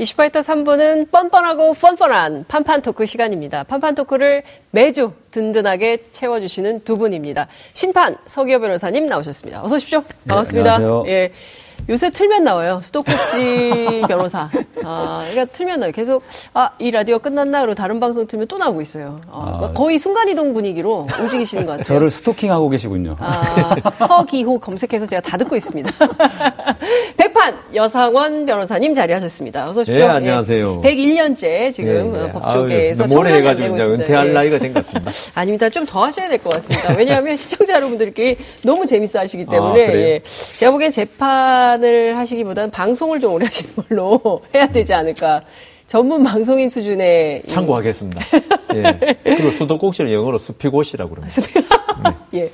이슈파이터 3부는 뻔뻔하고 뻔뻔한 판판 토크 시간입니다. 판판 토크를 매주 든든하게 채워주시는 두 분입니다. 신판 서기호 변호사님 나오셨습니다. 어서 오십시오. 반갑습니다. 네, 안녕하세요. 예. 요새 틀면 나와요. 수도꼭지 변호사. 아, 그러니까 틀면 나와요. 계속, 아, 이 라디오 끝났나? 그리고 다른 방송 틀면 또 나오고 있어요. 아, 아. 거의 순간 이동 분위기로 움직이시는 것 같아요. 저를 스토킹하고 계시군요. 아, 서기호 검색해서 제가 다 듣고 있습니다. 백판 여상원 변호사님 자리하셨습니다. 어서 오십시오. 네, 안녕하세요. 예, 101년째 지금 예, 예. 어, 법조계에서 아유, 모래 해가지고 이제. 은퇴할 예. 나이가 된 것 같습니다. 아닙니다. 좀 더 하셔야 될 것 같습니다. 왜냐하면 시청자 여러분들끼리 너무 재밌어 하시기 아, 때문에. 그래요? 예. 제가 보기엔 재판 을 하시기보다는 방송을 좀 오래 하시는 걸로 해야 되지 않을까. 전문 방송인 수준의. 이- 참고하겠습니다. 예. 그리고 수도꼭지는 영어로 스피고시라고 그럽니다. 예.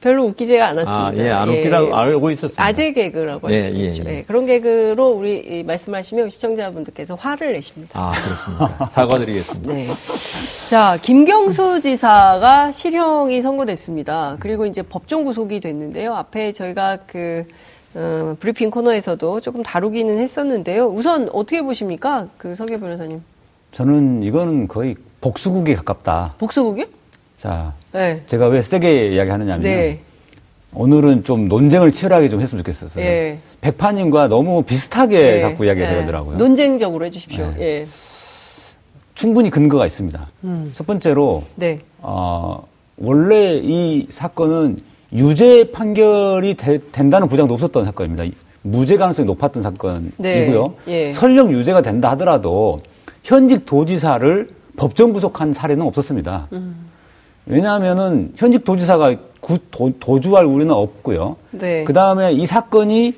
별로 웃기지가 않았습니다. 아, 예, 안 웃기라고 알고 있었습니다. 아재 개그라고 할 예, 수 예, 있죠. 예. 예, 그런 개그로 우리 이 말씀하시면 시청자분들께서 화를 내십니다. 아, 그렇습니다. 사과드리겠습니다. 네. 자, 김경수 지사가 실형이 선고됐습니다. 그리고 이제 법정 구속이 됐는데요. 앞에 저희가 그, 어, 브리핑 코너에서도 조금 다루기는 했었는데요. 우선 어떻게 보십니까? 그 서계 변호사님. 저는 이거는 거의 복수국에 가깝다. 복수국이요? 자, 네. 제가 왜 세게 이야기하느냐면요. 네. 오늘은 좀 논쟁을 치열하게 좀 했으면 좋겠었어요. 예. 백파님과 너무 비슷하게 네. 자꾸 이야기가 네. 되더라고요. 논쟁적으로 해주십시오. 네. 예. 충분히 근거가 있습니다. 음. 첫 번째로 네. 어, 원래 이 사건은 유죄 판결이 되- 된다는 보장도 없었던 사건입니다. 무죄 가능성이 높았던 사건이고요. 네. 예. 설령 유죄가 된다 하더라도 현직 도지사를 법정 구속한 사례는 없었습니다. 음. 왜냐하면은 현직 도지사가 구- 도, 주할 우려는 없고요. 네. 그 다음에 이 사건이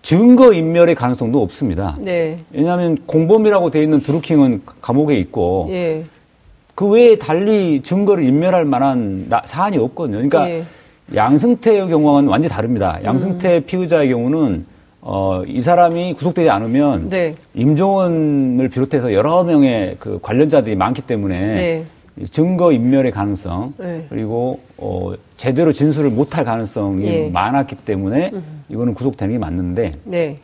증거 인멸의 가능성도 없습니다. 네. 왜냐하면 공범이라고 돼 있는 드루킹은 감옥에 있고 예. 그 외에 달리 증거를 인멸할 만한 나- 사안이 없거든요. 그러니까 예. 양승태의 경우와는 완전히 다릅니다. 양승태 음. 피의자의 경우는 어, 이 사람이 구속되지 않으면 네. 임종원을 비롯해서 여러 명의 그 관련자들이 많기 때문에 네. 이 증거 인멸의 가능성 네. 그리고 어, 제대로 진술을 못할 가능성이 예. 많았기 때문에 이거는 구속되는 게 맞는데 네.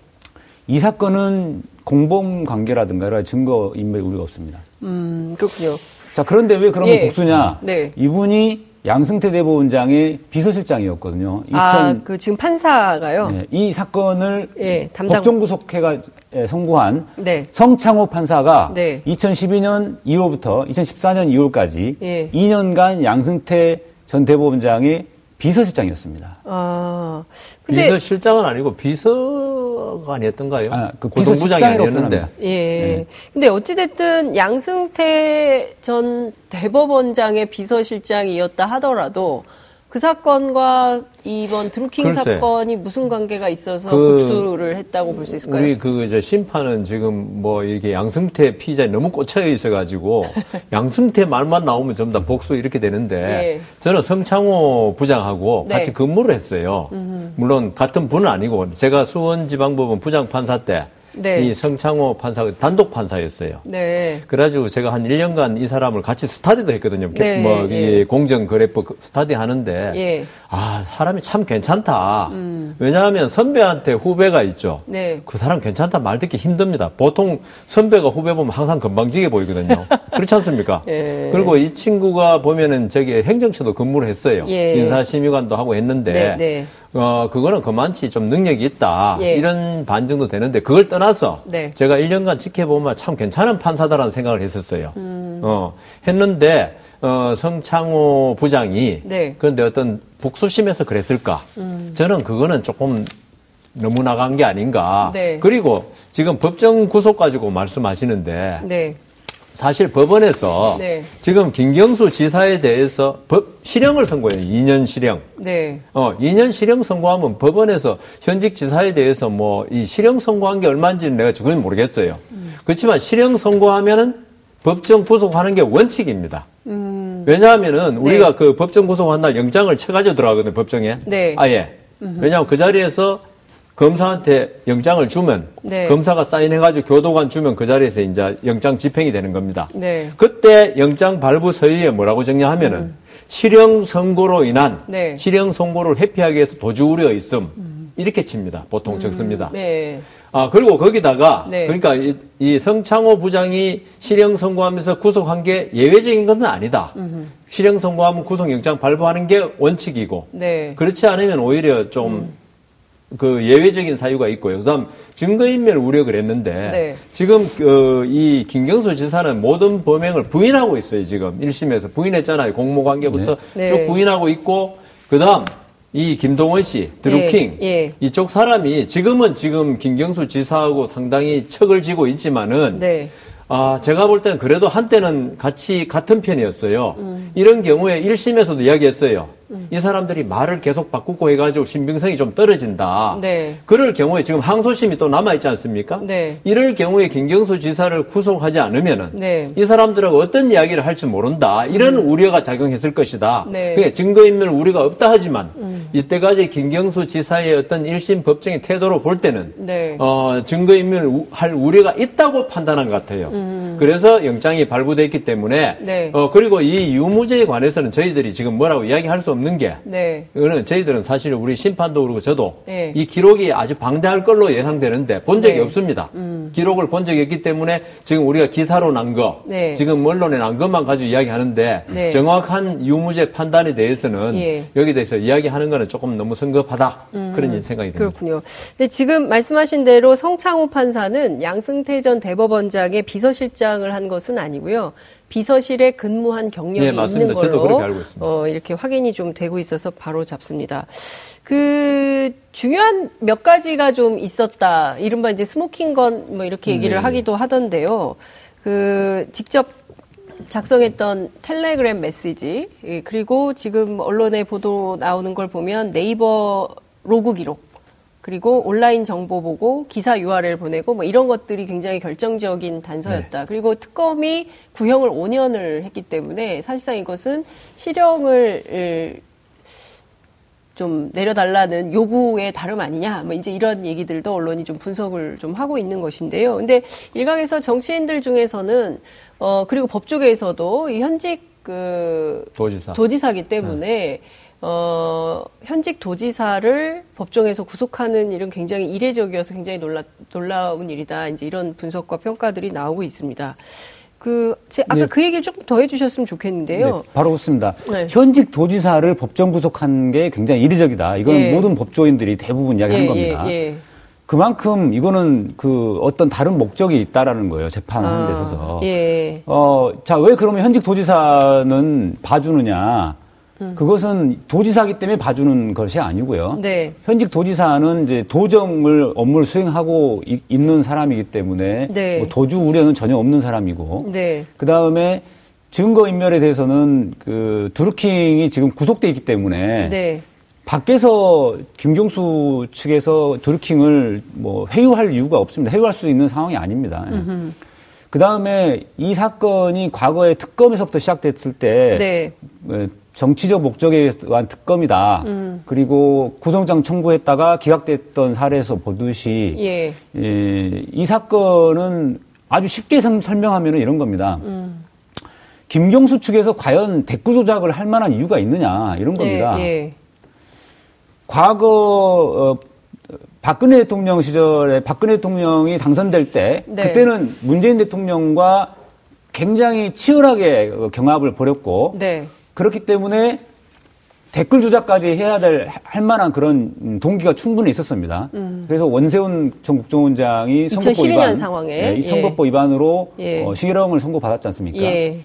이 사건은 공범 관계라든가 여러 증거 인멸 우려가 없습니다. 음, 그렇군요. 자, 그런데 왜 그러면 예. 복수냐? 네. 이분이 양승태 대법원장의 비서실장이었거든요. 아, 2000, 그 지금 판사가요? 네, 이 사건을 예, 담당- 법정 구속해가 예, 선고한 네. 성창호 판사가 네. 2012년 2월부터 2014년 2월까지 예. 2년간 양승태 전 대법원장의 비서실장이었습니다. 아, 근데 비서실장은 아니고 비서가 아니었던가요? 아, 그 고등부장이 비서실장이라고 아니었는데. 예. 네. 근데 어찌됐든 양승태 전 대법원장의 비서실장이었다 하더라도 그 사건과 이번 드루킹 글쎄. 사건이 무슨 관계가 있어서 그 복수를 했다고 볼 수 있을까요? 우리 그 이제 심판은 지금 뭐 이렇게 양승태 피의자에 너무 꽂혀 있어가지고 양승태 말만 나오면 전부 다 복수 이렇게 되는데 예. 저는 성창호 부장하고 네. 같이 근무를 했어요. 물론 같은 분은 아니고 제가 수원지방법원 부장 판사 때 이 네. 성창호 판사가 단독 판사였어요. 네. 그래가지고 제가 한 1년간 이 사람을 같이 스타디도 했거든요. 네, 뭐, 예. 이 공정거래법 스타디 하는데. 예. 아, 사람이 참 괜찮다. 음. 왜냐하면 선배한테 후배가 있죠. 네. 그 사람 괜찮다 말 듣기 힘듭니다. 보통 선배가 후배 보면 항상 건방지게 보이거든요. 그렇지 않습니까? 예. 그리고 이 친구가 보면은 저기 행정처도 근무를 했어요. 예. 인사심의관도 하고 했는데. 어, 그거는 그만치 좀 능력이 있다. 예. 이런 반증도 되는데 그걸 떠나서 네. 제가 1년간 지켜보면 참 괜찮은 판사다라는 생각을 했었어요. 음. 어, 했는데, 어, 성창호 부장이 네. 음. 그런데 어떤 복수심에서 그랬을까? 저는 그거는 조금 너무 나간 게 아닌가. 네. 그리고 지금 법정 구속 가지고 말씀하시는데 네. 사실 법원에서 네. 지금 김경수 지사에 대해서 법 실형을 선고해요. 2년 실형. 네. 어, 2년 실형 선고하면 법원에서 현직 지사에 대해서 뭐 이 실형 선고한 게 얼마인지는 내가 그건 모르겠어요. 그렇지만 실형 선고하면은 법정 구속하는 게 원칙입니다. 왜냐하면은 우리가 그 법정 구속한 날 영장을 쳐가지고 들어가거든요, 법정에. 네. 아예. 왜냐하면 그 자리에서 검사한테 영장을 주면 네. 검사가 사인해가지고 교도관 주면 그 자리에서 이제 영장 집행이 되는 겁니다. 네. 그때 영장 발부 서류에 뭐라고 정리하면은 실형 선고로 인한 음. 네. 실형 선고를 회피하기 위해서 도주 우려 있음 이렇게 칩니다. 보통 적습니다. 네. 아, 그리고 거기다가, 네. 그러니까 이, 이 성창호 부장이 실형 선고하면서 구속한 게 예외적인 것은 아니다. 실형 선고하면 구속영장 발부하는 게 원칙이고, 네. 그렇지 않으면 오히려 좀, 그 예외적인 사유가 있고요. 그다음 증거인멸 우려를 했는데 네. 지금 그 이 김경수 지사는 모든 범행을 부인하고 있어요. 지금 1심에서 부인했잖아요. 공모관계부터 네. 쭉 네. 부인하고 있고 그다음 이 김동원 씨 드루킹 예, 예. 이쪽 사람이 지금은 지금 김경수 지사하고 상당히 척을 지고 있지만은 네. 아, 제가 볼 때는 그래도 한때는 같이 같은 편이었어요. 음. 이런 경우에 1심에서도 이야기했어요. 이 사람들이 말을 계속 바꾸고 해가지고 신빙성이 좀 떨어진다. 네. 그럴 경우에 지금 항소심이 또 남아있지 않습니까? 네. 이럴 경우에 김경수 지사를 구속하지 않으면은 네. 이 사람들하고 어떤 이야기를 할지 모른다. 이런 우려가 작용했을 것이다. 네. 그게 증거인멸 우려가 없다 하지만 이때까지 김경수 지사의 어떤 1심 법정의 태도로 볼 때는 네. 어, 증거인멸 우- 할 우려가 있다고 판단한 것 같아요. 그래서 영장이 발부됐기 때문에 네. 어, 그리고 이 유무죄에 관해서는 저희들이 지금 뭐라고 이야기할 수 없는 게 네. 이거는 저희들은 사실 우리 심판도 그렇고 저도 네. 이 기록이 아주 방대할 걸로 예상되는데 본 적이 네. 없습니다. 기록을 본 적이 없기 때문에 지금 우리가 기사로 난 거, 네. 지금 언론에 난 것만 가지고 이야기하는데 네. 정확한 유무죄 판단에 대해서는 예. 여기 대해서 이야기하는 거는 조금 너무 성급하다 그런 생각이 듭니다. 그렇군요. 근데 지금 말씀하신 대로 성창호 판사는 양승태 전 대법원장의 비서실장 을 한 것은 아니고요. 비서실에 근무한 경력이 네, 맞습니다. 있는 걸로 저도 그렇게 알고 있습니다. 어, 이렇게 확인이 좀 되고 있어서 바로 잡습니다. 그 중요한 몇 가지가 좀 있었다. 이른바 이제 smoking gun 뭐 이렇게 얘기를 네. 하기도 하던데요. 그 직접 작성했던 텔레그램 메시지 예, 그리고 지금 언론에 보도 나오는 걸 보면 네이버 로그 기록 그리고 온라인 정보 보고 기사 URL 보내고 뭐 이런 것들이 굉장히 결정적인 단서였다. 그리고 특검이 구형을 5년을 했기 때문에 사실상 이것은 실형을 을, 좀 내려달라는 요구의 다름 아니냐, 뭐 이제 이런 얘기들도 언론이 좀 분석을 좀 하고 있는 것인데요. 근데 일각에서 정치인들 중에서는 어 그리고 법조계에서도 이 현직 그 도지사. 도지사기 때문에 어 현직 도지사를 법정에서 구속하는 일은 굉장히 이례적이어서 굉장히 놀라 놀라운 일이다. 이제 이런 분석과 평가들이 나오고 있습니다. 그 제, 아까 네. 그 얘기를 조금 더 해주셨으면 좋겠는데요. 네, 바로 그렇습니다. 네. 현직 도지사를 법정 구속한 게 굉장히 이례적이다. 이건 예. 모든 법조인들이 대부분 이야기하는 겁니다. 예, 예. 그만큼 이거는 그 어떤 다른 목적이 있다라는 거예요. 재판하는 데 있어서. 예. 어, 자, 왜 그러면 현직 도지사는 봐주느냐? 음. 그것은 도지사기 때문에 봐주는 것이 아니고요. 네. 현직 도지사는 이제 도정을 업무를 수행하고 이- 있는 사람이기 때문에 네. 뭐 도주 우려는 전혀 없는 사람이고 네. 그 다음에 증거 인멸에 대해서는 그 두루킹이 지금 구속돼 있기 때문에 네. 밖에서 김경수 측에서 두루킹을 뭐 회유할 이유가 없습니다. 회유할 수 있는 상황이 아닙니다. 그 다음에 이 사건이 과거에 특검에서부터 시작됐을 때 네. 어, 정치적 목적에 의한 특검이다. 그리고 구속장 청구했다가 기각됐던 사례에서 보듯이 예. 예, 이 사건은 아주 쉽게 설- 설명하면 이런 겁니다. 김경수 측에서 과연 댓글 조작을 할 만한 이유가 있느냐 이런 겁니다. 예. 예. 과거 어, 박근혜 대통령 시절에 박근혜 대통령이 당선될 때 네. 그때는 문재인 대통령과 굉장히 치열하게 어, 경합을 벌였고 네. 그렇기 때문에 댓글 조작까지 해야 될 할 만한 그런 음, 동기가 충분히 있었습니다. 그래서 원세훈 전 국정원장이 선거법 2012년 위반, 상황에. 네, 이 예. 선거법 위반으로 예. 어, 실형을 선고받았지 않습니까? 예.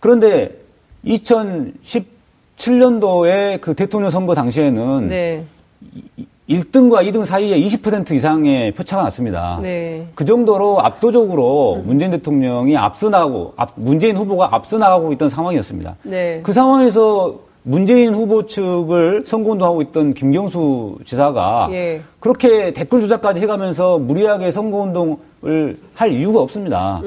그런데 2017년도에 그 대통령 선거 당시에는 네. 1등과 2등 사이에 20% 이상의 표차가 났습니다. 네. 그 정도로 압도적으로 문재인 대통령이 앞서 나가고, 앞- 문재인 후보가 앞서 나가고 있던 상황이었습니다. 네. 그 상황에서 문재인 후보 측을 선거운동하고 있던 김경수 지사가 예. 그렇게 댓글 조작까지 해가면서 무리하게 선거운동을 할 이유가 없습니다.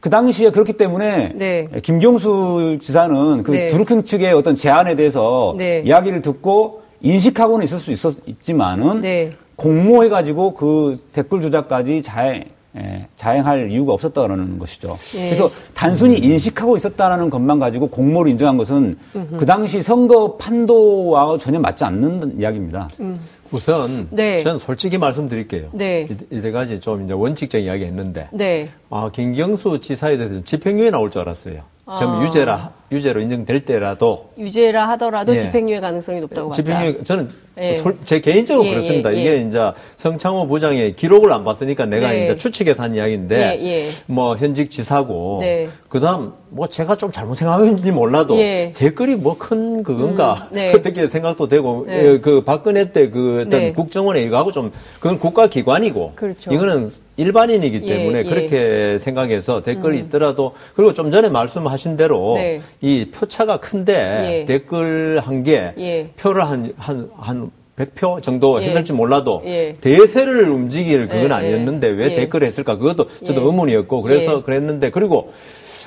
그 당시에 그렇기 때문에 음. 네. 김경수 지사는 그 네. 두루킹 측의 어떤 제안에 대해서 네. 이야기를 듣고 인식하고는 있을 수 있었, 있지만은 네. 공모해가지고 그 댓글 조작까지 잘 예, 자행할 이유가 없었다는 것이죠. 예. 그래서 단순히 인식하고 있었다는 것만 가지고 공모를 인정한 것은 그 당시 선거 판도와 전혀 맞지 않는 이야기입니다. 음. 우선 네. 저는 솔직히 말씀드릴게요. 네. 이- 이때 가지 좀 이제 원칙적인 이야기 했는데 네. 아, 김경수 지사에 대해서 집행유예 나올 줄 알았어요. 아. 전 유죄라 유죄로 인정될 때라도 유죄라 하더라도 예. 집행유예 가능성이 높다고. 집행유예 저는 예. 솔- 제 개인적으로 예, 그렇습니다. 예, 이게 예. 이제 성창호 부장의 기록을 안 봤으니까 내가 네. 이제 추측해서 한 이야기인데 예, 예. 뭐 현직 지사고 네. 그다음 뭐 제가 좀 잘못 생각했는지 몰라도 예. 댓글이 뭐 큰 그건가 음, 네. 그렇게 생각도 되고 네. 예, 그 박근혜 때 그 어떤 네. 국정원에 이거하고 좀 그건 국가 기관이고 그렇죠. 이거는 일반인이기 예, 때문에 예. 음. 그렇게 생각해서 댓글이 있더라도 그리고 좀 전에 말씀하신 대로 네. 이 표차가 큰데 예. 댓글 한 개 예. 표를 한 한 한 100표 정도 예. 했을지 몰라도 예. 대세를 움직일 그건 예, 아니었는데 예. 왜 예. 댓글을 했을까 그것도 저도 예. 의문이었고 그래서 예. 그랬는데 그리고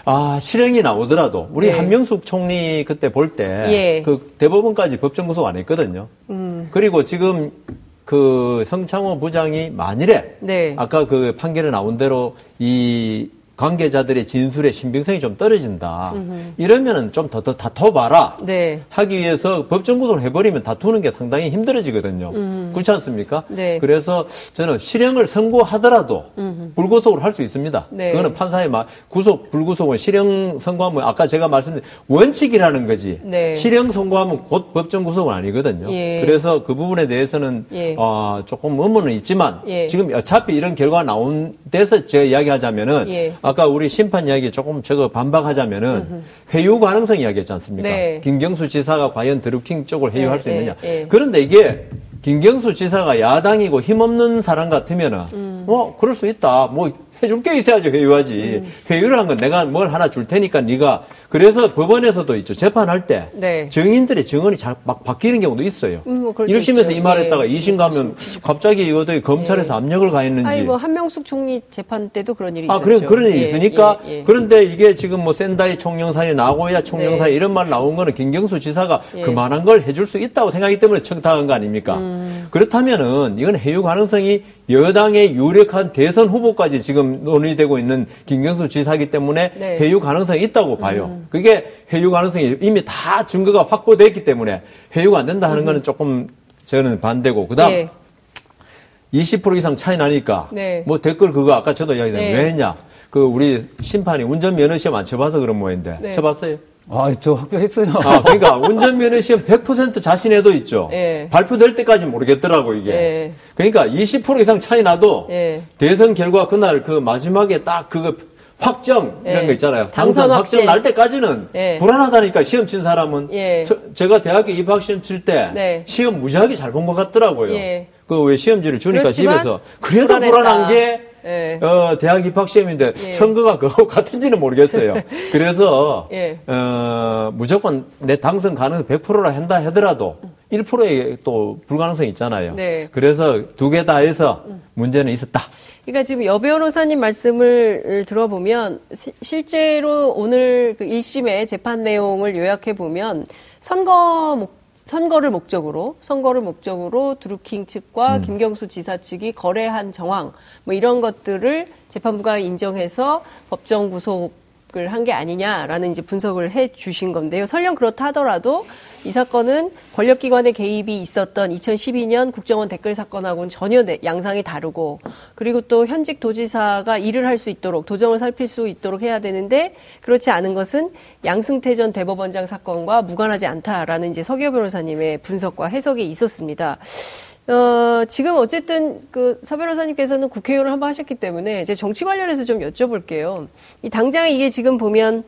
아 실형이 나오더라도 우리 네. 한명숙 총리 그때 볼때 예. 그 대법원까지 법정 구속 안 했거든요. 음. 그리고 지금 그 성창호 부장이 만일에 네. 아까 그 판결에 나온 대로 이 관계자들의 진술의 신빙성이 좀 떨어진다. 이러면은 좀 더 더 다퉈봐라. 네. 하기 위해서 법정 구속을 해버리면 다투는 게 상당히 힘들어지거든요. 그렇지 않습니까? 네. 그래서 저는 실형을 선고하더라도 불구속을 할 수 있습니다. 네. 그거는 판사의 말, 구속, 불구속은 실형 선고하면 아까 제가 말씀드린 원칙이라는 거지. 네. 실형 선고하면 곧 법정 구속은 아니거든요. 예. 그래서 그 부분에 대해서는 예. 어, 조금 의문은 있지만 예. 지금 어차피 이런 결과가 나온 데서 제가 이야기하자면은 예. 아까 우리 심판 이야기 조금 저거 반박하자면은 회유 가능성 이야기했지 않습니까? 네. 김경수 지사가 과연 드루킹 쪽을 회유할 예, 수 있느냐. 예, 예. 그런데 이게 김경수 지사가 야당이고 힘없는 사람 같으면은 음. 뭐 그럴 수 있다. 뭐 해줄 게 있어야지 회유하지. 음. 회유를 한 건 내가 뭘 하나 줄 테니까 네가 그래서 법원에서도 있죠. 재판할 때 네. 증인들의 증언이 잘 막 바뀌는 경우도 있어요. 음, 뭐 그럴 수 1심에서 있죠. 이 말했다가 예. 2심 가면 갑자기 이것도 검찰에서 압력을 가했는지 아니 뭐 한명숙 총리 재판 때도 그런 일이 아, 있었죠. 그래, 그런 일이 예, 있으니까. 예, 예. 그런데 이게 지금 뭐 센다이 총영사니 나고야 총영사니 네. 이런 말 나온 거는 김경수 지사가 예. 그만한 걸 해줄 수 있다고 생각하기 때문에 청탁한 거 아닙니까? 음. 그렇다면은 이건 해유 가능성이 여당의 유력한 대선 후보까지 지금 논의되고 있는 김경수 지사기 때문에 네. 음. 해유 가능성이 있다고 봐요. 그게 해유 가능성이 이미 다 증거가 확보됐기 때문에 해유가 안 된다 하는 거는 조금 저는 반대고. 그 다음 예. 20% 이상 차이 나니까 네. 뭐 댓글 그거 아까 저도 이야기했는데 네. 왜 했냐 그 우리 심판이 운전 면허 시험 안 쳐봐서 그런 모양인데 네. 쳐봤어요? 아, 저 합격했어요. 아 그러니까 운전 면허 시험 100% 자신해도 있죠 예. 발표될 때까지 모르겠더라고 이게 예. 그러니까 20% 이상 차이 나도 예. 대선 결과 그날 그 마지막에 딱 그거 확정 이런 예. 거 있잖아요 당선 당선. 확정 날 때까지는 예. 불안하다니까 시험 친 사람은 예. 저- 제가 대학교 입학 시험 칠때 네. 시험 무지하게 잘 본 것 같더라고요 예. 그왜 시험지를 주니까 집에서 그래도 불안했다. 불안한 게 예. 어, 대학 입학 시험인데 예. 선거가 그거 같은지는 모르겠어요. 그래서 예. 어, 무조건 내 당선 가능성 100%라 한다 하더라도 1%의 또 불가능성이 있잖아요. 네. 그래서 두 개 다 해서 문제는 있었다. 그러니까 지금 여 변호사님 말씀을 들어보면 시- 실제로 오늘 그 1심의 재판 내용을 요약해 보면 선거 목 선거를 목적으로 선거를 목적으로 드루킹 측과 김경수 지사 측이 거래한 정황 뭐 이런 것들을 재판부가 인정해서 법정 구속 을 한 게 아니냐라는 이제 분석을 해 주신 건데요. 설령 그렇다 하더라도 이 사건은 권력기관의 개입이 있었던 2012년 국정원 댓글 사건하고는 전혀 내- 양상이 다르고 그리고 또 현직 도지사가 일을 할 수 있도록 도정을 살필 수 있도록 해야 되는데 그렇지 않은 것은 양승태 전 대법원장 사건과 무관하지 않다라는 이제 서기호 변호사님의 분석과 해석이 있었습니다. 어, 지금 어쨌든 그서 변호사님께서는 국회의원을 한번 하셨기 때문에 이제 정치 관련해서 좀 여쭤볼게요. 이 당장 이게 지금 보면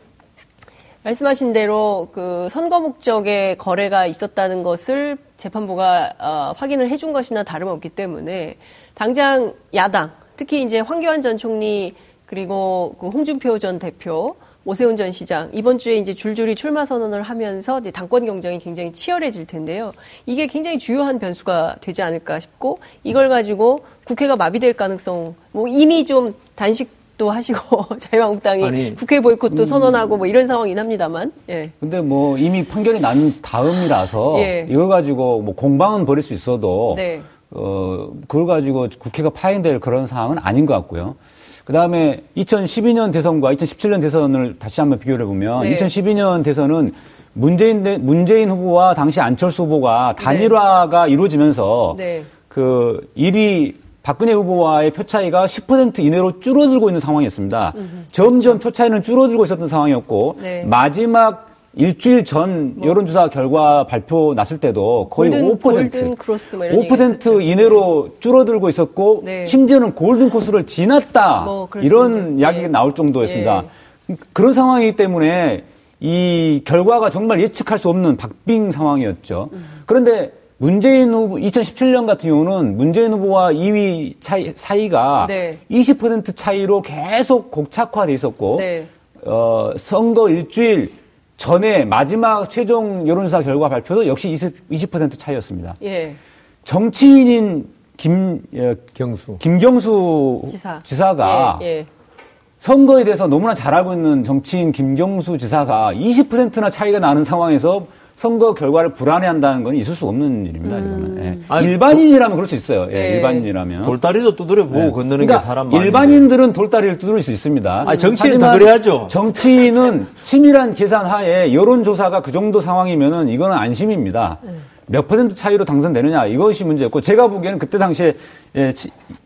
말씀하신 대로 그 선거 목적의 거래가 있었다는 것을 재판부가 어, 확인을 해준 것이나 다름없기 때문에 당장 야당 특히 이제 황교안 전 총리 그리고 그 홍준표 전 대표 오세훈 전 시장 이번 주에 이제 줄줄이 출마 선언을 하면서 이제 당권 경쟁이 굉장히 치열해질 텐데요. 이게 굉장히 주요한 변수가 되지 않을까 싶고 이걸 가지고 국회가 마비될 가능성 뭐 이미 좀 단식도 하시고 자유한국당이 아니, 국회 보이콧도 선언하고 뭐 이런 상황이긴 합니다만. 예. 근데 뭐 이미 판결이 난 다음이라서 예. 이걸 가지고 뭐 공방은 벌일 수 있어도 네. 어 그걸 가지고 국회가 파행될 그런 상황은 아닌 것 같고요. 그 다음에 2012년 대선과 2017년 대선을 다시 한번 비교를 해보면 네. 2012년 대선은 문재인 대- 문재인 후보와 당시 안철수 후보가 단일화가 이루어지면서 네. 그 1위 박근혜 후보와의 표 차이가 10% 이내로 줄어들고 있는 상황이었습니다. 점점 표 차이는 줄어들고 있었던 상황이었고 네. 마지막 일주일 전 여론조사 결과 발표 났을 때도 거의 골든- 5% 골든 뭐 이런 얘기 5% 있었죠. 이내로 줄어들고 있었고 네. 심지어는 골든 코스를 지났다 뭐. 이런 이야기가 예. 나올 정도였습니다. 그런 상황이기 때문에 이 결과가 정말 예측할 수 없는 박빙 상황이었죠. 음. 그런데 문재인 후보 2017년 같은 경우는 문재인 후보와 2위 차이, 사이가 네. 20% 차이로 계속 곡착화돼 있었고 네. 어, 선거 일주일 전에 마지막 최종 여론조사 결과 발표도 역시 20, 20% 차이였습니다. 예. 정치인인 김, 예, 경수. 김경수 지사. 가 예, 예. 선거에 대해서 너무나 잘 알고 있는 정치인 김경수 지사가 20%나 차이가 나는 상황에서 선거 결과를 불안해한다는 건 있을 수 없는 일입니다. 이거는 예. 아니, 일반인이라면 그럴 수 있어요. 예, 네. 일반인이라면. 돌다리도 두드려 보고 네. 건너는 그러니까 게 사람 마음인데. 일반인들은 돌다리를 두드릴 수 있습니다. 아니, 정치인은 더 하지만 그래야죠. 정치인은 치밀한 계산 하에 여론조사가 그 정도 상황이면은 이거는 안심입니다. 몇 퍼센트 차이로 당선되느냐 이것이 문제였고 제가 보기에는 그때 당시에 예,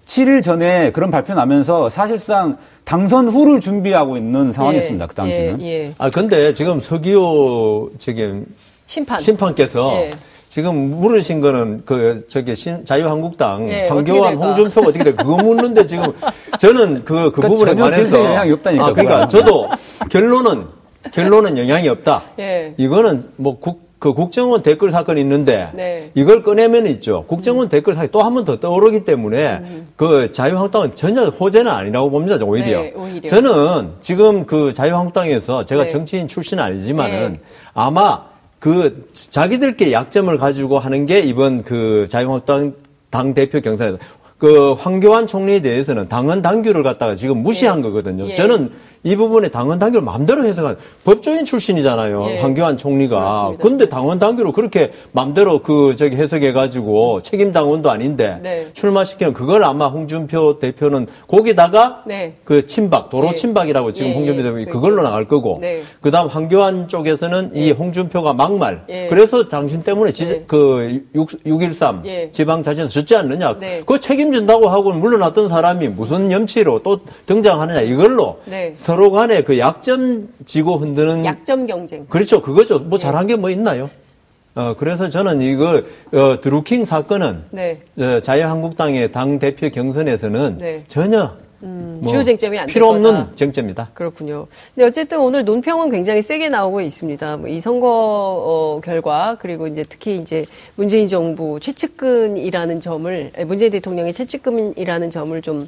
7일 전에 그런 발표 나면서 사실상 당선 후를 준비하고 있는 상황이었습니다. 그 당시는. 예, 예. 아, 근데 지금 서기호 지금 심판. 심판께서 예. 지금 물으신 거는 그 저기 신- 자유한국당 예, 황교안? 홍준표가 어떻게 돼? 그거 묻는데 지금 저는 그, 그 그러니까 부분에 전혀 관해서 영향이 없다니까, 아, 그러니까. 저도 결론은 결론은 영향이 없다. 예. 이거는 뭐 국, 그 국정원 댓글 사건이 있는데 네. 이걸 꺼내면 있죠. 국정원 댓글 사건이 또 한 번 더 떠오르기 때문에 그 자유한국당은 전혀 호재는 아니라고 봅니다. 오히려. 네, 오히려. 저는 지금 그 자유한국당에서 제가 네. 정치인 출신은 아니지만은 네. 아마 그 자기들께 약점을 가지고 하는 게 이번 그 자유한국당 당 대표 경선에서 그 황교안 총리에 대해서는 당헌 당규를 갖다가 지금 무시한 거거든요. 예. 저는 이 부분에 당헌 당규를 마음대로 해석한 법조인 출신이잖아요. 예. 황교안 총리가. 그렇습니다. 근데 당헌 당규를 그렇게 마음대로 그 저기 해석해 가지고 책임 당원도 아닌데 네. 출마시키는 그걸 아마 홍준표 대표는 거기다가 네. 그 침박 도로 예. 침박이라고 지금 예, 홍준표 예. 대표이 그렇죠. 그걸로 나갈 거고 네. 그다음 황교안 쪽에서는 이 홍준표가 막말 예. 그래서 당신 때문에 지, 예. 그 6, 6.13 예. 지방자치는 졌지 않느냐 네. 그거 책임진다고 하고 물러났던 사람이 무슨 염치로 또 등장하느냐 이걸로 네. 서로 간에 그 약점 지고 흔드는 약점 경쟁. 그렇죠 그거죠 예. 뭐 잘한 게 뭐 있나요 어 그래서 저는 이거 어, 드루킹 사건은 네. 어, 자유한국당의 당 대표 경선에서는 네. 전혀 음, 뭐 주요 쟁점이 안 필요 될 거다. 없는 쟁점이다. 그렇군요. 근데 어쨌든 오늘 논평은 굉장히 세게 나오고 있습니다. 뭐 이 선거 어, 결과 그리고 이제 특히 이제 문재인 정부 최측근이라는 점을 문재인 대통령의 최측근이라는 점을 좀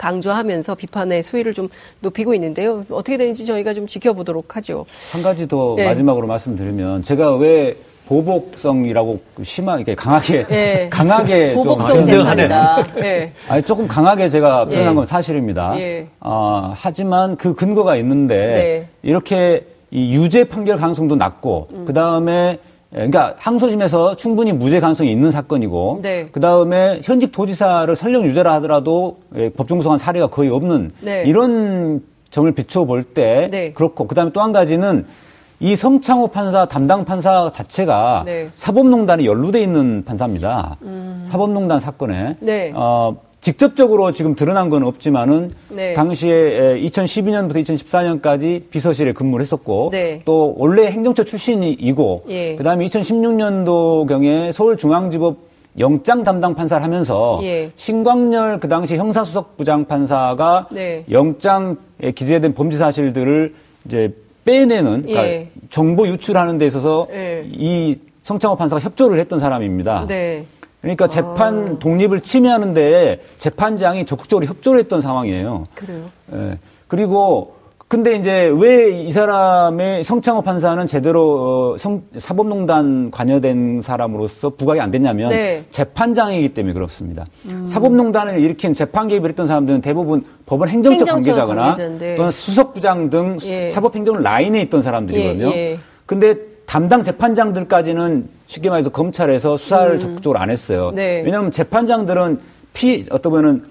강조하면서 비판의 수위를 좀 높이고 있는데요. 어떻게 되는지 저희가 좀 지켜보도록 하죠. 한 가지 더 네. 마지막으로 말씀드리면 제가 왜 보복성이라고 심하게 강하게 예. 강하게 좀 보복성 아, 재판이다. 예. 아니 조금 강하게 제가 표현한 예. 건 사실입니다. 예. 아, 하지만 그 근거가 있는데 네. 이렇게 이 유죄 판결 가능성도 낮고 음. 그 다음에 그러니까 항소심에서 충분히 무죄 가능성이 있는 사건이고 네. 그 다음에 현직 도지사를 설령 유죄라 하더라도 예, 법정 구속한 사례가 거의 없는 네. 이런 점을 비춰볼 때 네. 그렇고 그 다음에 또 한 가지는 이 성창호 판사 담당 판사 자체가 네. 음. 사법농단에 연루돼 있는 판사입니다. 사법농단 사건에 네. 어, 직접적으로 지금 드러난 건 없지만은 네. 당시에 2012년부터 2014년까지 비서실에 근무를 했었고 네. 또 원래 행정처 출신이고 예. 그다음에 2016년도 경에 서울중앙지법 영장 담당 판사를 하면서 예. 신광열 그 당시 형사수석 부장 판사가 네. 영장에 기재된 범죄 사실들을 이제 빼내는 그러니까 예. 정보 유출하는 데 있어서 예. 이 성창호 판사가 협조를 했던 사람입니다. 네. 그러니까 재판 독립을 침해하는데 재판장이 적극적으로 협조를 했던 상황이에요. 그래요. 예. 그리고 근데 이제 왜 이 사람의 성창호 판사는 제대로 어, 성, 사법농단 관여된 사람으로서 부각이 안 됐냐면 네. 재판장이기 때문에 그렇습니다. 사법농단을 일으킨 재판 개입을 했던 사람들은 대부분 법원 행정처, 행정처 관계자거나 관계자인데. 또는 수석부장 등 예. 사법행정 라인에 있던 사람들이거든요. 예, 예. 근데 담당 재판장들까지는 쉽게 말해서 검찰에서 수사를 적극적으로 안 했어요. 네. 왜냐하면 재판장들은 피 어떤 보면은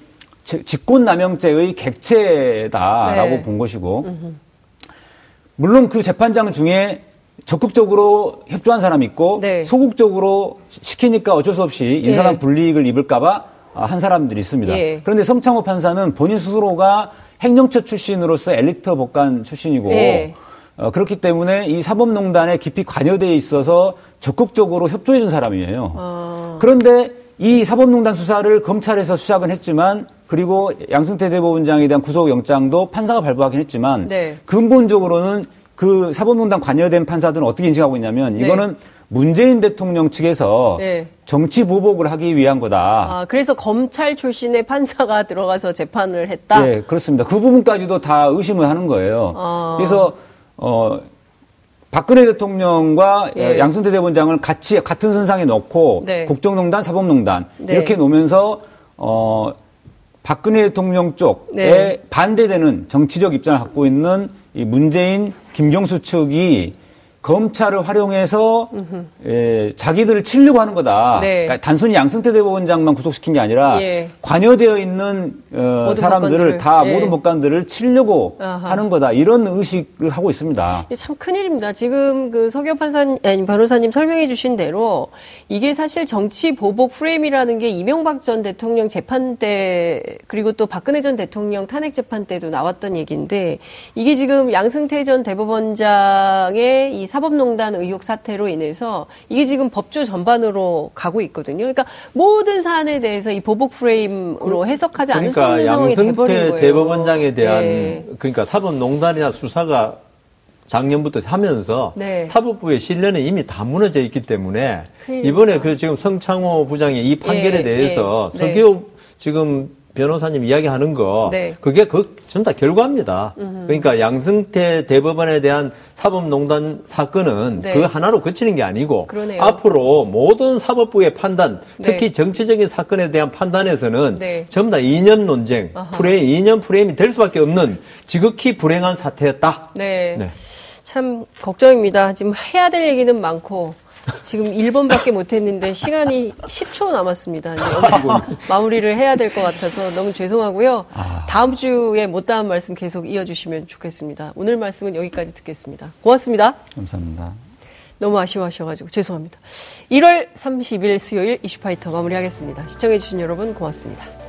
직권남용죄의 객체다라고 네. 본 것이고 물론 그 재판장 중에 적극적으로 협조한 사람이 있고 네. 소극적으로 시키니까 어쩔 수 없이 인사상 예. 불이익을 입을까봐 아, 한 사람들이 있습니다. 예. 그런데 성창호 판사는 본인 스스로가 행정처 출신으로서 엘리트 법관 출신이고 예. 어, 그렇기 때문에 이 사법농단에 깊이 관여돼 있어서 적극적으로 협조해 준 사람이에요. 어. 그런데 이 사법농단 수사를 검찰에서 시작은 했지만 그리고 양승태 대법원장에 대한 구속영장도 판사가 발부하긴 했지만 네. 근본적으로는 그 사법농단 관여된 판사들은 어떻게 인식하고 있냐면 네. 이거는 문재인 대통령 측에서 네. 정치 보복을 하기 위한 거다. 아, 그래서 검찰 출신의 판사가 들어가서 재판을 했다. 네, 그렇습니다. 그 부분까지도 다 의심을 하는 거예요. 아. 그래서 어 박근혜 대통령과 예. 양승태 대법원장을 같이 같은 선상에 놓고 네. 국정농단, 사법농단 네. 이렇게 놓으면서 어 박근혜 대통령 쪽에 네. 반대되는 정치적 입장을 갖고 있는 이 문재인, 김경수 측이 검찰을 활용해서 에, 자기들을 치려고 하는 거다. 네. 그러니까 단순히 양승태 대법원장만 구속시킨 게 아니라 예. 관여되어 있는 어, 사람들을 다 예. 모든 법관들을 치려고 아하. 하는 거다. 이런 의식을 하고 있습니다. 참 큰일입니다. 지금 그 서교 판사님, 아니, 변호사님 설명해 주신 대로 이게 사실 정치 보복 프레임이라는 게 이명박 전 대통령 재판 때 그리고 또 박근혜 전 대통령 탄핵 재판 때도 나왔던 얘기인데 이게 지금 양승태 전 대법원장의 이 사법농단 의혹 사태로 인해서 이게 지금 법조 전반으로 가고 있거든요. 그러니까 모든 사안에 대해서 이 보복 프레임으로 해석하지 않을 수 그러니까 없는 상황이 돼버린 양승태 거예요. 대법원장에 대한 네. 그러니까 사법농단이나 수사가 작년부터 하면서 네. 사법부의 신뢰는 이미 다 무너져 있기 때문에 큰일입니다. 이번에 그 지금 성창호 부장의 이 판결에 예, 대해서 예, 네. 서기호 지금 변호사님 이야기하는 거 네. 그게 그 전부 다 결과입니다. 그러니까 양승태 대법원에 대한 사법농단 사건은 네. 그 하나로 그치는 게 아니고 그러네요. 앞으로 모든 사법부의 판단, 특히 네. 정치적인 사건에 대한 판단에서는 네. 전부 다 이념 논쟁, 아하. 프레임, 이념 프레임이 될 수밖에 없는 지극히 불행한 사태였다. 네. 네. 참 걱정입니다. 지금 해야 될 얘기는 많고 지금 1번밖에 못했는데 시간이 10초 남았습니다. 마무리를 해야 될 것 같아서 너무 죄송하고요. 다음 주에 못다한 말씀 계속 이어주시면 좋겠습니다. 오늘 말씀은 여기까지 듣겠습니다. 고맙습니다. 감사합니다. 너무 아쉬워하셔가지고 죄송합니다. 1월 30일 수요일 이슈파이터 마무리하겠습니다. 시청해주신 여러분 고맙습니다.